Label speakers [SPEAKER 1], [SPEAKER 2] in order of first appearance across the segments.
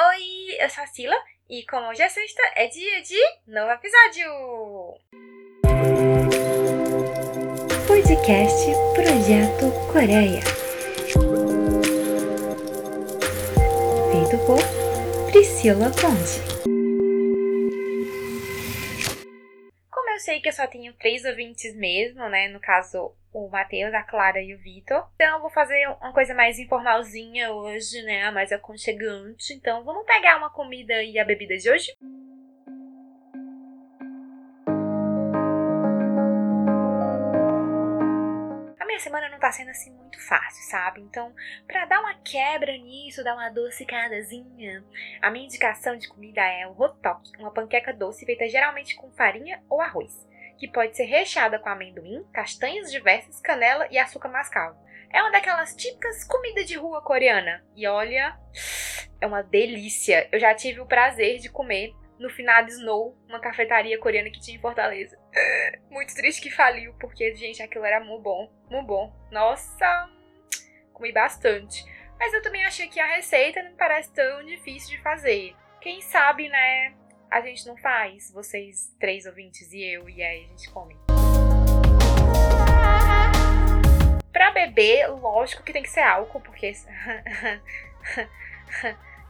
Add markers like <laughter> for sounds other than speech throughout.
[SPEAKER 1] Oi, eu sou a Sila e como hoje é sexta, é dia de novo episódio!
[SPEAKER 2] Podcast Projeto Coreia. Feito por Priscila Conde.
[SPEAKER 1] Que eu só tenho três ouvintes mesmo, né? No caso, o Matheus, a Clara e o Vitor. Então eu vou fazer uma coisa mais informalzinha hoje, né? Mais aconchegante. Então vamos pegar uma comida e a bebida de hoje? A minha semana não tá sendo assim muito fácil, sabe? Então, para dar uma quebra nisso, dar uma adocicadazinha, a minha indicação de comida é o hotok, uma panqueca doce feita geralmente com farinha ou arroz que pode ser recheada com amendoim, castanhas diversas, canela e açúcar mascavo. É uma daquelas típicas comidas de rua coreana. E olha, é uma delícia. Eu já tive o prazer de comer no Finado Snow, uma cafetaria coreana que tinha em Fortaleza. <laughs> Muito triste que faliu, porque, gente, aquilo era muito bom. Muito bom. Nossa, comi bastante. Mas eu também achei que a receita não parece tão difícil de fazer. Quem sabe, né, a gente não faz, vocês três ouvintes e eu, e aí a gente come. Pra beber, lógico que tem que ser álcool, porque <laughs>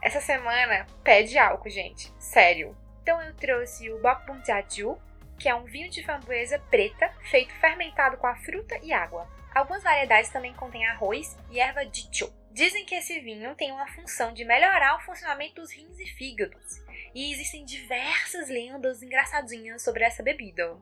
[SPEAKER 1] essa semana pede álcool, gente. Sério. Então eu trouxe o Bokbunjaju, que é um vinho de framboesa preta feito fermentado com a fruta e água. Algumas variedades também contêm arroz e erva de cho. Dizem que esse vinho tem uma função de melhorar o funcionamento dos rins e fígados e existem diversas lendas engraçadinhas sobre essa bebida.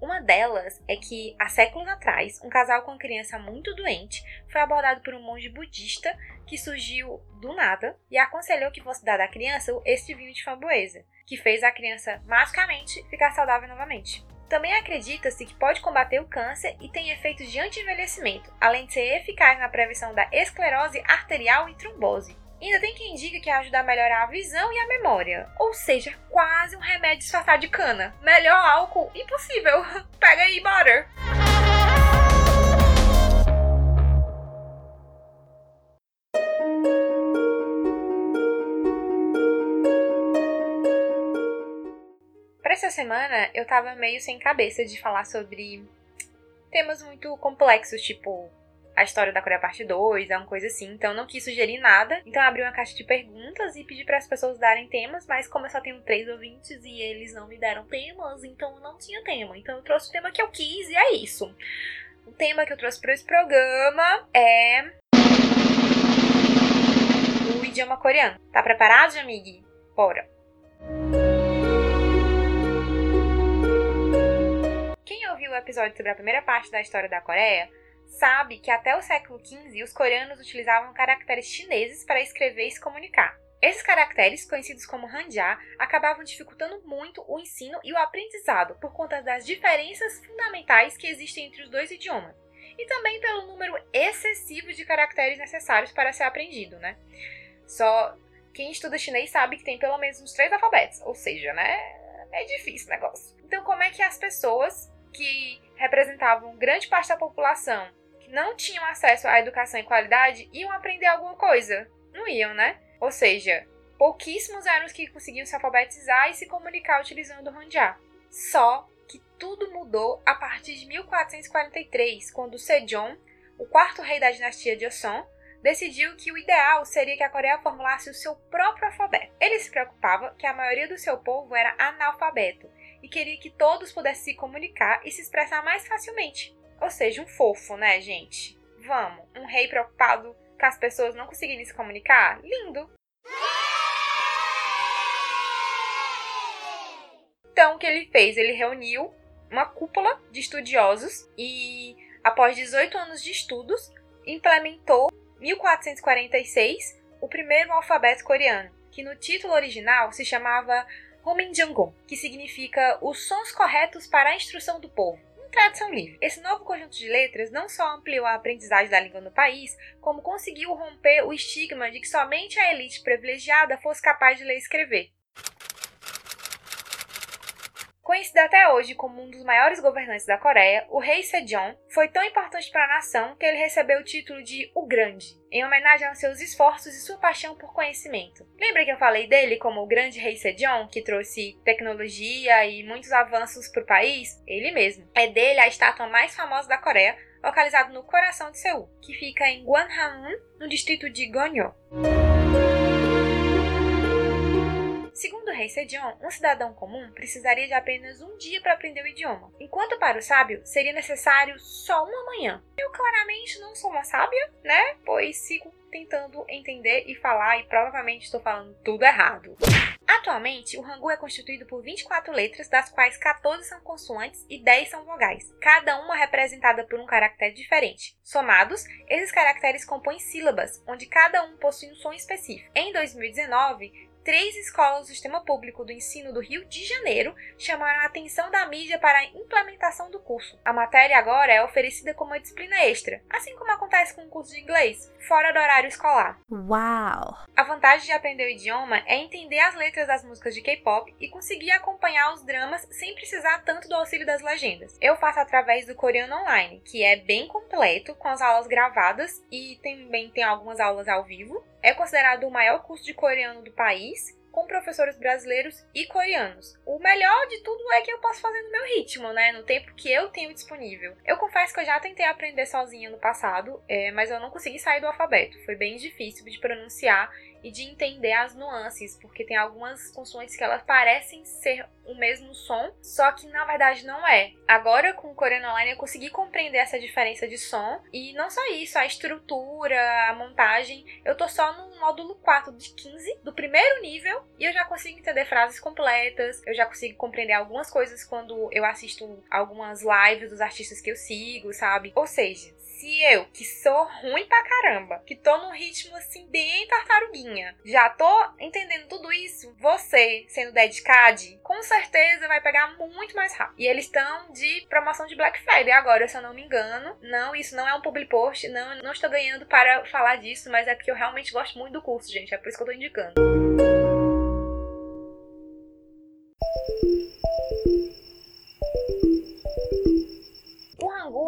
[SPEAKER 1] Uma delas é que, há séculos atrás, um casal com uma criança muito doente foi abordado por um monge budista que surgiu do nada e aconselhou que fosse dado à criança este vinho de framboesa, que fez a criança magicamente ficar saudável novamente. Também acredita-se que pode combater o câncer e tem efeitos de anti-envelhecimento, além de ser eficaz na prevenção da esclerose arterial e trombose. Ainda tem quem diga que ajuda a melhorar a visão e a memória, ou seja, quase um remédio disfarçado de cana. Melhor álcool impossível. <laughs> Pega aí, bora! Para essa semana, eu tava meio sem cabeça de falar sobre temas muito complexos, tipo a história da Coreia parte 2, é uma coisa assim. Então não quis sugerir nada. Então abri uma caixa de perguntas e pedi para as pessoas darem temas, mas como eu só tenho três ouvintes e eles não me deram temas, então não tinha tema. Então eu trouxe o tema que eu quis e é isso. O tema que eu trouxe para esse programa é o idioma coreano. Tá preparado, amigo? Bora! Quem ouviu o episódio sobre a primeira parte da história da Coreia sabe que até o século XV os coreanos utilizavam caracteres chineses para escrever e se comunicar. Esses caracteres, conhecidos como Hanja, acabavam dificultando muito o ensino e o aprendizado por conta das diferenças fundamentais que existem entre os dois idiomas, e também pelo número excessivo de caracteres necessários para ser aprendido, né? Só quem estuda chinês sabe que tem pelo menos uns três alfabetos, ou seja, né? É difícil o negócio. Então, como é que as pessoas que representavam grande parte da população não tinham acesso à educação e qualidade iam aprender alguma coisa. Não iam, né? Ou seja, pouquíssimos eram os que conseguiam se alfabetizar e se comunicar utilizando o Hanja. Só que tudo mudou a partir de 1443, quando Sejong, o quarto rei da dinastia Joseon, decidiu que o ideal seria que a Coreia formulasse o seu próprio alfabeto. Ele se preocupava que a maioria do seu povo era analfabeto e queria que todos pudessem se comunicar e se expressar mais facilmente. Ou seja, um fofo, né, gente? Vamos, um rei preocupado com as pessoas não conseguirem se comunicar? Lindo! Então, o que ele fez? Ele reuniu uma cúpula de estudiosos e, após 18 anos de estudos, implementou, em 1446, o primeiro alfabeto coreano, que no título original se chamava Hominjangon, que significa os sons corretos para a instrução do povo tradução livre. Esse novo conjunto de letras não só ampliou a aprendizagem da língua no país, como conseguiu romper o estigma de que somente a elite privilegiada fosse capaz de ler e escrever. Conhecido até hoje como um dos maiores governantes da Coreia, o rei Sejong foi tão importante para a nação que ele recebeu o título de O Grande, em homenagem aos seus esforços e sua paixão por conhecimento. Lembra que eu falei dele como o grande rei Sejong, que trouxe tecnologia e muitos avanços para o país? Ele mesmo. É dele a estátua mais famosa da Coreia, localizado no coração de Seul, que fica em Gwanghwamun, no distrito de Gonyo. Segundo o rei Sejong, um cidadão comum precisaria de apenas um dia para aprender o idioma, enquanto para o sábio seria necessário só uma manhã. Eu claramente não sou uma sábia, né? Pois sigo tentando entender e falar e provavelmente estou falando tudo errado. Atualmente, o Hangul é constituído por 24 letras, das quais 14 são consoantes e 10 são vogais, cada uma representada por um caractere diferente. Somados, esses caracteres compõem sílabas, onde cada um possui um som específico. Em 2019, três escolas do sistema público do ensino do Rio de Janeiro chamaram a atenção da mídia para a implementação do curso. A matéria agora é oferecida como uma disciplina extra, assim como acontece com o curso de inglês, fora do horário escolar.
[SPEAKER 2] Uau!
[SPEAKER 1] A vantagem de aprender o idioma é entender as letras das músicas de K-pop e conseguir acompanhar os dramas sem precisar tanto do auxílio das legendas. Eu faço através do Coreano Online, que é bem completo, com as aulas gravadas e também tem algumas aulas ao vivo. É considerado o maior curso de coreano do país com professores brasileiros e coreanos. O melhor de tudo é que eu posso fazer no meu ritmo, né? No tempo que eu tenho disponível. Eu confesso que eu já tentei aprender sozinha no passado, é, mas eu não consegui sair do alfabeto. Foi bem difícil de pronunciar e de entender as nuances, porque tem algumas consoantes que elas parecem ser o mesmo som, só que na verdade não é. Agora com o Coreano Online eu consegui compreender essa diferença de som e não só isso, a estrutura, a montagem. Eu tô só no módulo 4 de 15 do primeiro nível e eu já consigo entender frases completas, eu já consigo compreender algumas coisas quando eu assisto algumas lives dos artistas que eu sigo, sabe? Ou seja, se eu, que sou ruim pra caramba, que tô num ritmo assim bem tartaruguinha, já tô entendendo tudo isso, você, sendo dedicado, com certeza vai pegar muito mais rápido. E eles estão de promoção de Black Friday agora, se eu não me engano. Não, isso não é um public post, não, não estou ganhando para falar disso, mas é porque eu realmente gosto muito do curso, gente. É por isso que eu tô indicando.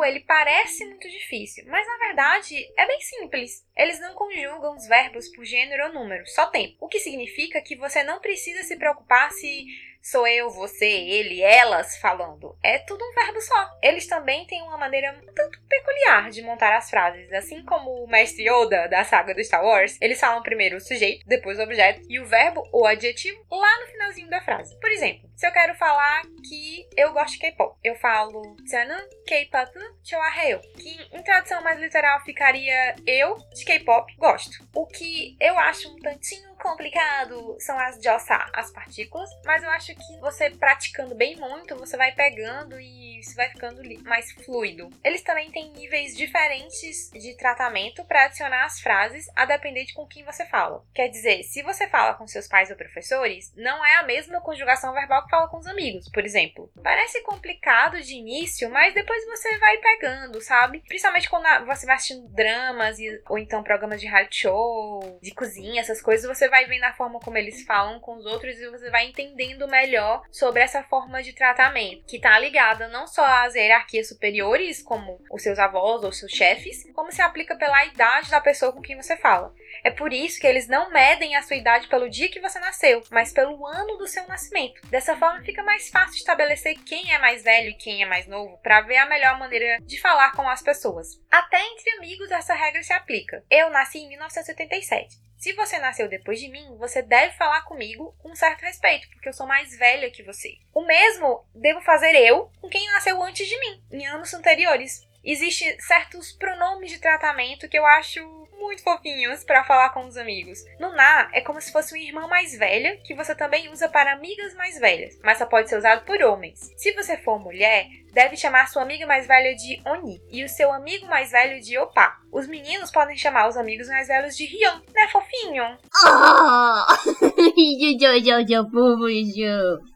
[SPEAKER 1] Ele parece muito difícil, mas na verdade é bem simples. Eles não conjugam os verbos por gênero ou número, só tempo. O que significa que você não precisa se preocupar se sou eu, você, ele, elas falando. É tudo um verbo só. Eles também têm uma maneira um tanto peculiar de montar as frases, assim como o mestre Yoda da saga do Star Wars. Eles falam primeiro o sujeito, depois o objeto e o verbo ou adjetivo lá no finalzinho da frase. Por exemplo, se eu quero falar que eu gosto de K-pop, eu falo Tsanan K-pop Choaheu, que em tradução mais literal ficaria eu de K-pop gosto. O que eu acho um tantinho complicado são as de alçar as partículas, mas eu acho que você praticando bem muito, você vai pegando e isso vai ficando mais fluido. Eles também têm níveis diferentes de tratamento para adicionar as frases a depender de com quem você fala. Quer dizer, se você fala com seus pais ou professores, não é a mesma conjugação verbal que fala com os amigos, por exemplo. Parece complicado de início, mas depois você vai pegando, sabe? Principalmente quando você vai assistindo dramas ou então programas de reality show, de cozinha, essas coisas, você vai vendo a forma como eles falam com os outros e você vai entendendo melhor sobre essa forma de tratamento, que tá ligada não só às hierarquias superiores, como os seus avós ou seus chefes, como se aplica pela idade da pessoa com quem você fala. É por isso que eles não medem a sua idade pelo dia que você nasceu, mas pelo ano do seu nascimento. Dessa forma fica mais fácil estabelecer quem é mais velho e quem é mais novo para ver a melhor maneira de falar com as pessoas. Até entre amigos essa regra se aplica. Eu nasci em 1987. Se você nasceu depois de mim, você deve falar comigo com certo respeito, porque eu sou mais velha que você. O mesmo devo fazer eu com quem nasceu antes de mim, em anos anteriores. Existem certos pronomes de tratamento que eu acho muito fofinhos para falar com os amigos. No na é como se fosse uma irmã mais velha que você também usa para amigas mais velhas, mas só pode ser usado por homens. Se você for mulher, deve chamar sua amiga mais velha de Oni e o seu amigo mais velho de Opa. Os meninos podem chamar os amigos mais velhos de Rion, né, fofinho? <laughs>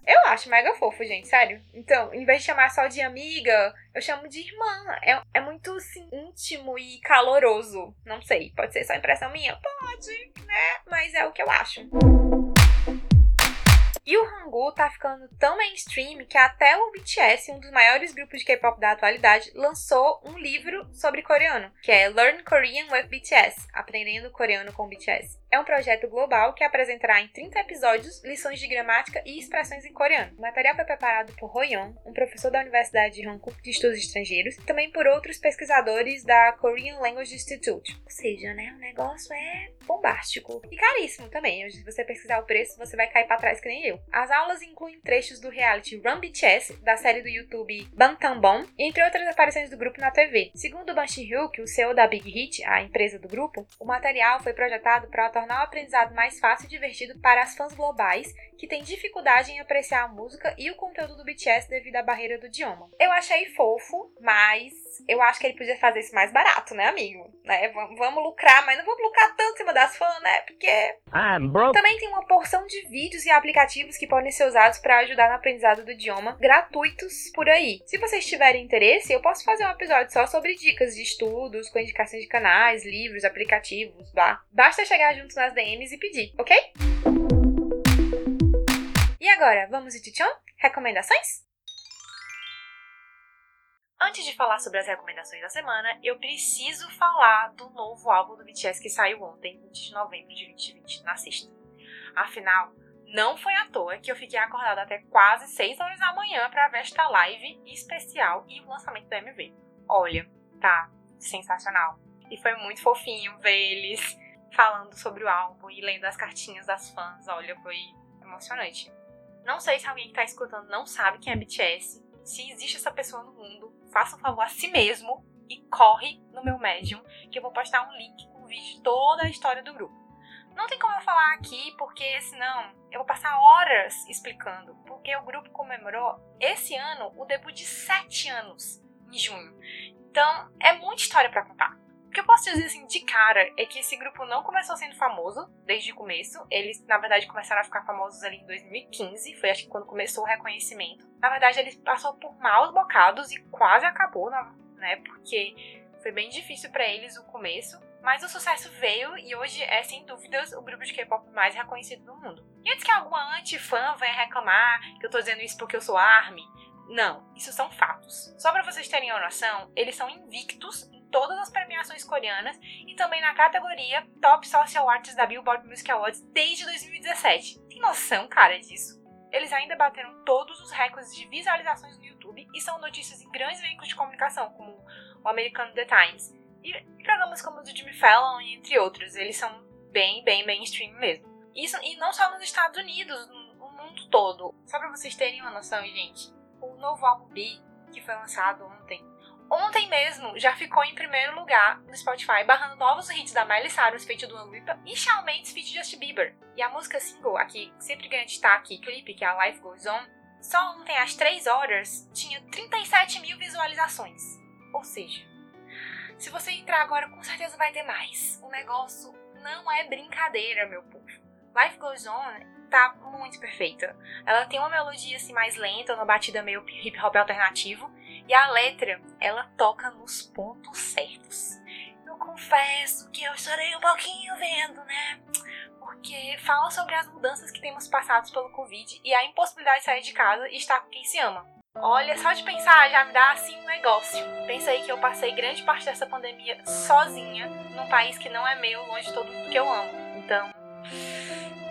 [SPEAKER 1] Eu acho mega fofo, gente, sério. Então, em vez de chamar só de amiga, eu chamo de irmã. É, é muito assim, íntimo e caloroso. Não sei, pode ser só impressão minha? Pode, né? Mas é o que eu acho. E o Hangul tá ficando tão mainstream que até o BTS, um dos maiores grupos de K-pop da atualidade, lançou um livro sobre coreano, que é Learn Korean with BTS, Aprendendo Coreano com BTS. É um projeto global que apresentará em 30 episódios lições de gramática e expressões em coreano. O material foi preparado por Hoyeon, um professor da Universidade de Hankook de Estudos Estrangeiros, e também por outros pesquisadores da Korean Language Institute. Ou seja, né, o negócio é bombástico e caríssimo também. Se você pesquisar o preço, você vai cair para trás que nem eu. As aulas incluem trechos do reality Run BTS, da série do YouTube Bangtangbom, entre outras aparições do grupo na TV. Segundo Ban Shin-hyuk, o CEO da Big Hit, a empresa do grupo, o material foi projetado para tornar o aprendizado mais fácil e divertido para as fãs globais que têm dificuldade em apreciar a música e o conteúdo do BTS devido à barreira do idioma. Eu achei fofo, mas eu acho que ele podia fazer isso mais barato, né, amigo? Né? Vamos lucrar, mas não vamos lucrar tanto em cima das fãs, né? Porque. Também tem uma porção de vídeos e aplicativos que podem ser usados para ajudar no aprendizado do idioma gratuitos por aí. Se vocês tiverem interesse, eu posso fazer um episódio só sobre dicas de estudos, com indicações de canais, livros, aplicativos, blá. Basta chegar junto nas DMs e pedir, ok? E agora, vamos de Tichon? Recomendações? Antes de falar sobre as recomendações da semana, eu preciso falar do novo álbum do BTS que saiu ontem, 20 de novembro de 2020, na sexta. Afinal, não foi à toa que eu fiquei acordada até quase 6 horas da manhã para ver esta live especial e o lançamento do MV. Olha, tá sensacional. E foi muito fofinho ver eles falando sobre o álbum e lendo as cartinhas das fãs. Olha, foi emocionante. Não sei se alguém que tá escutando não sabe quem é BTS. Se existe essa pessoa no mundo, faça um favor a si mesmo e corre no meu Medium, que eu vou postar um link com um vídeo de toda a história do grupo. Não tem como eu falar aqui, porque senão eu vou passar horas explicando. Porque o grupo comemorou esse ano o debut de 7 anos, em junho. Então é muita história para contar. Que eu posso dizer assim de cara é que esse grupo não começou sendo famoso desde o começo. Eles, na verdade, começaram a ficar famosos ali em 2015. Foi acho que quando começou o reconhecimento. Na verdade, eles passou por maus bocados e quase acabou, né? Porque foi bem difícil para eles o começo. Mas o sucesso veio e hoje é, sem dúvidas, o grupo de K-pop mais reconhecido do mundo. E antes que alguma anti-fã venha reclamar que eu tô dizendo isso porque eu sou ARMY, não, isso são fatos. Só para vocês terem uma noção, eles são invictos todas as premiações coreanas e também na categoria Top Social Artists da Billboard Music Awards desde 2017. Tem noção, cara, disso? Eles ainda bateram todos os recordes de visualizações no YouTube e são notícias em grandes veículos de comunicação, como o americano The Times. E programas como o do Jimmy Fallon, entre outros. Eles são bem, bem mainstream mesmo. Isso, e não só nos Estados Unidos, no mundo todo. Só pra vocês terem uma noção, gente. O novo álbum B, que foi lançado ontem, ontem mesmo já ficou em primeiro lugar no Spotify, barrando novos hits da Miley Cyrus, feito do Lipa, e Shawn Mendes, feat Justin Bieber. E a música single, aqui, sempre ganha destaque, clipe, que é a Life Goes On, só ontem às 3 horas tinha 37 mil visualizações. Ou seja, se você entrar agora, com certeza vai ter mais. O negócio não é brincadeira, meu povo. Life Goes On tá muito perfeita. Ela tem uma melodia assim mais lenta, uma batida meio hip hop alternativo, e a letra, ela toca nos pontos certos. Eu confesso que eu chorei um pouquinho vendo, né? Porque fala sobre as mudanças que temos passados pelo Covid e a impossibilidade de sair de casa e estar com quem se ama. Olha, só de pensar já me dá assim um negócio. Pensei que eu passei grande parte dessa pandemia sozinha, num país que não é meu, longe de todo mundo que eu amo. Então,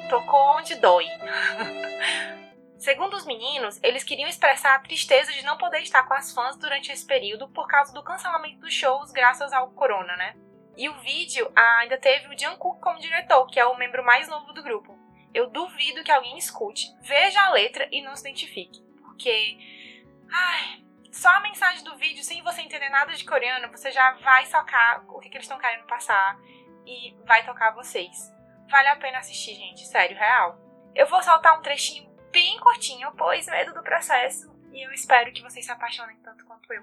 [SPEAKER 1] tocou onde dói. <laughs> Segundo os meninos, eles queriam expressar a tristeza de não poder estar com as fãs durante esse período por causa do cancelamento dos shows graças ao corona, né? E o vídeo ainda teve o Jungkook como diretor, que é o membro mais novo do grupo. Eu duvido que alguém escute, veja a letra e não se identifique, porque Ai, só a mensagem do vídeo, sem você entender nada de coreano, você já vai sacar o que, que eles estão querendo passar e vai tocar vocês. Vale a pena assistir, gente, sério, real. Eu vou soltar um trechinho bem curtinho, pois medo do processo, e eu espero que vocês se apaixonem tanto quanto eu.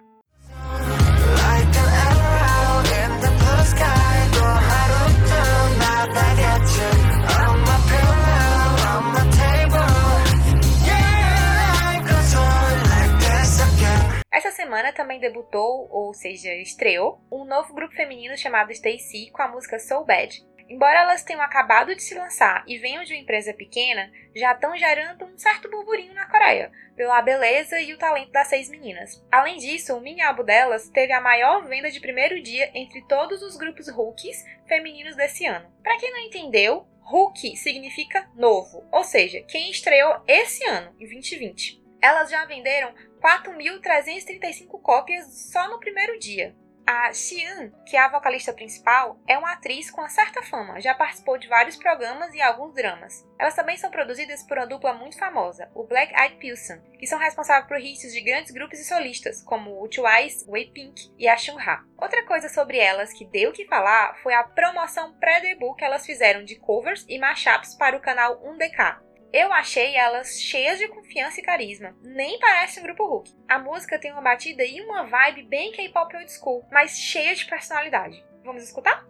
[SPEAKER 1] Essa semana também debutou, ou seja, estreou, um novo grupo feminino chamado Stacy com a música So Bad. Embora elas tenham acabado de se lançar e venham de uma empresa pequena, já estão gerando um certo burburinho na Coreia, pela beleza e o talento das seis meninas. Além disso, o mini álbum delas teve a maior venda de primeiro dia entre todos os grupos rookies femininos desse ano. Para quem não entendeu, rookie significa novo, ou seja, quem estreou esse ano, em 2020. Elas já venderam 4.335 cópias só no primeiro dia. A Xian, que é a vocalista principal, é uma atriz com uma certa fama, já participou de vários programas e alguns dramas. Elas também são produzidas por uma dupla muito famosa, o Black Eyed Pilsen, que são responsáveis por hits de grandes grupos e solistas, como o Twice, o Pink e a Shunha. Outra coisa sobre elas que deu o que falar foi a promoção pré-debut que elas fizeram de covers e mashups para o canal 1DK, eu achei elas cheias de confiança e carisma. Nem parece um grupo Hulk. A música tem uma batida e uma vibe bem K-pop old school, mas cheia de personalidade. Vamos escutar?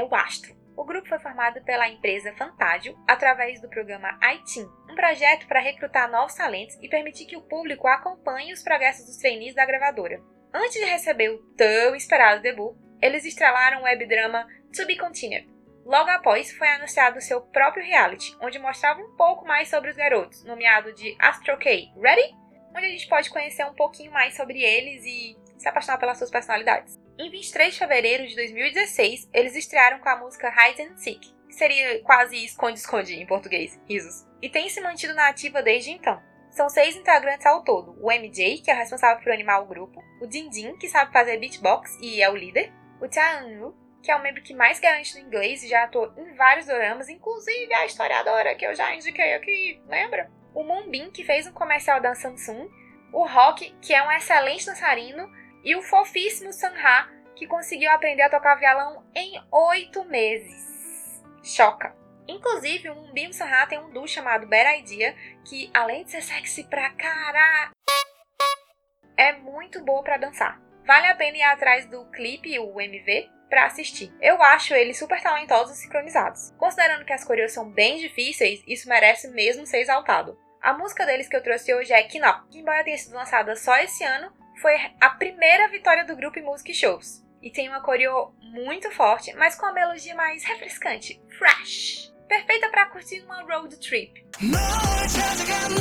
[SPEAKER 1] É o Astro. O grupo foi formado pela empresa Fantágio através do programa iTeam, um projeto para recrutar novos talentos e permitir que o público acompanhe os progressos dos trainees da gravadora. Antes de receber o tão esperado debut, eles estrelaram o webdrama To Be Continued. Logo após, foi anunciado seu próprio reality, onde mostrava um pouco mais sobre os garotos, nomeado de Astro K. Ready? Onde a gente pode conhecer um pouquinho mais sobre eles e se apaixonar pelas suas personalidades. Em 23 de fevereiro de 2016, eles estrearam com a música Hide and Seek, que seria quase esconde-esconde em português, risos, e tem se mantido na ativa desde então. São seis integrantes ao todo: o MJ, que é responsável por animar o grupo, o Dindin, que sabe fazer beatbox e é o líder, o Chaanu, que é o membro que mais garante no inglês e já atuou em vários dramas, inclusive a historiadora que eu já indiquei aqui, lembra? O Moonbin, que fez um comercial da Samsung, o Rock, que é um excelente dançarino e o fofíssimo Sanha, que conseguiu aprender a tocar violão em oito meses. Choca! Inclusive, o Mumbim Sanha tem um duo chamado Bad Idea, que além de ser sexy pra caralho, é muito boa para dançar. Vale a pena ir atrás do clipe, o MV, para assistir. Eu acho eles super talentosos e sincronizados. Considerando que as coreas são bem difíceis, isso merece mesmo ser exaltado. A música deles que eu trouxe hoje é Kinop, que embora tenha sido lançada só esse ano, foi a primeira vitória do grupo em music shows. E tem uma coreo muito forte, mas com a melodia mais refrescante, fresh. Perfeita para curtir uma road trip. A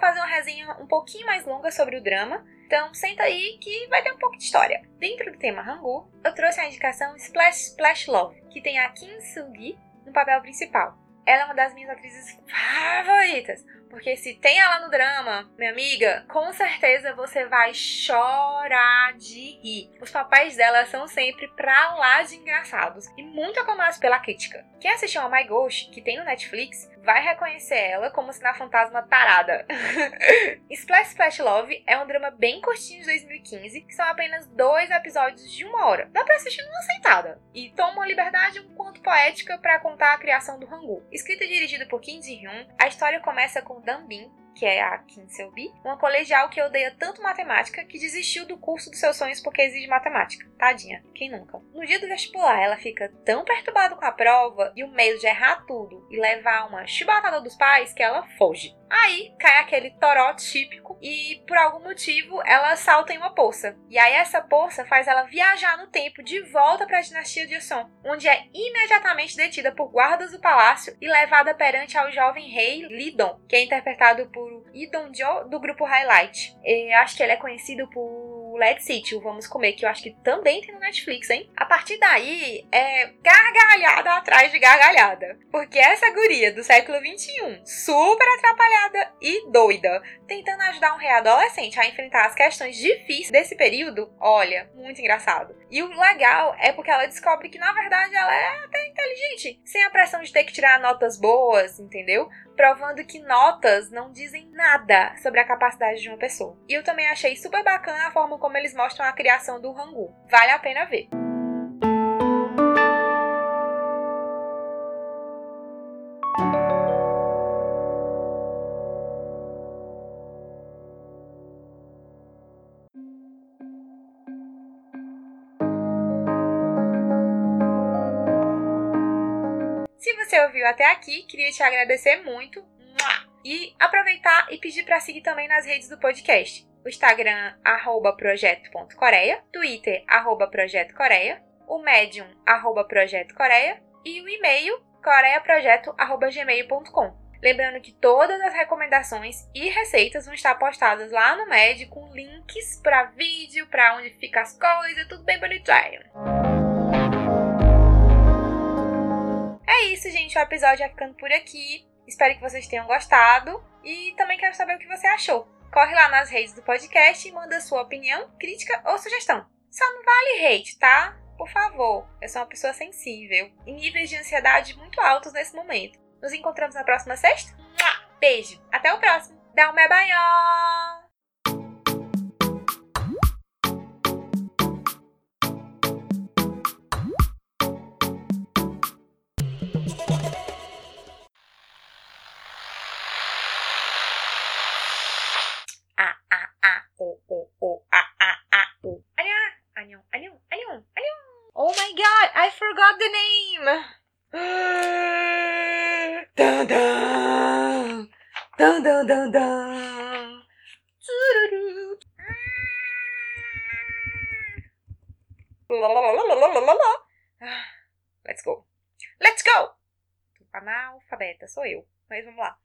[SPEAKER 1] fazer uma resenha um pouquinho mais longa sobre o drama, então senta aí que vai ter um pouco de história. Dentro do tema Hangul, eu trouxe a indicação Splash Splash Love, que tem a Kim Soo-gi no papel principal. Ela é uma das minhas atrizes favoritas, porque se tem ela no drama, minha amiga, com certeza você vai chorar de rir. Os papéis dela são sempre pra lá de engraçados e muito aclamados pela crítica. Quem assistiu a My Ghost, que tem no Netflix, vai reconhecer ela como se na fantasma tarada. <laughs> Splash Splash Love é um drama bem curtinho de 2015, que são apenas dois episódios de uma hora. Dá pra assistir numa sentada. E toma uma liberdade um quanto poética para contar a criação do Hangul. Escrita e dirigida por Kim Ji-hyun, a história começa com Dan Bin, que é a Kim Seo-bi, uma colegial que odeia tanto matemática que desistiu do curso dos seus sonhos porque exige matemática. Tadinha, quem nunca? No dia do vestibular, ela fica tão perturbada com a prova e o medo de errar tudo e levar uma chibatada dos pais que ela foge. Aí cai aquele toró típico e por algum motivo ela salta em uma poça. E aí essa poça faz ela viajar no tempo de volta para a dinastia de Son, onde é imediatamente detida por guardas do palácio e levada perante ao jovem rei Lidon, que é interpretado por Idon-jo do grupo Highlight. E acho que ele é conhecido por Led City, o Vamos Comer, que eu acho que também tem no Netflix, hein? A partir daí, é gargalhada atrás de gargalhada. Porque essa guria do século XXI, super atrapalhada e doida, tentando ajudar um readolescente a enfrentar as questões difíceis desse período, olha, muito engraçado. E o legal é porque ela descobre que na verdade ela é até inteligente, sem a pressão de ter que tirar notas boas, entendeu? Provando que notas não dizem nada sobre a capacidade de uma pessoa. E eu também achei super bacana a forma como eles mostram a criação do Rangu. Vale a pena ver. Você ouviu até aqui, queria te agradecer muito. E aproveitar e pedir para seguir também nas redes do podcast. O Instagram, arroba projeto.coreia, Twitter, arroba o Medium, arroba e o e-mail, coreaprojeto.gmail.com. Lembrando que todas as recomendações e receitas vão estar postadas lá no Med com links para vídeo, para onde fica as coisas, tudo bem bonitinho. Isso, gente. O episódio vai ficando por aqui. Espero que vocês tenham gostado. E também quero saber o que você achou. Corre lá nas redes do podcast e manda sua opinião, crítica ou sugestão. Só não vale hate, tá? Por favor. Eu sou uma pessoa sensível. Em níveis de ansiedade muito altos nesse momento. Nos encontramos na próxima sexta? Beijo. Até o próximo. Dá um bye Analfabeta, sou eu. Mas vamos lá.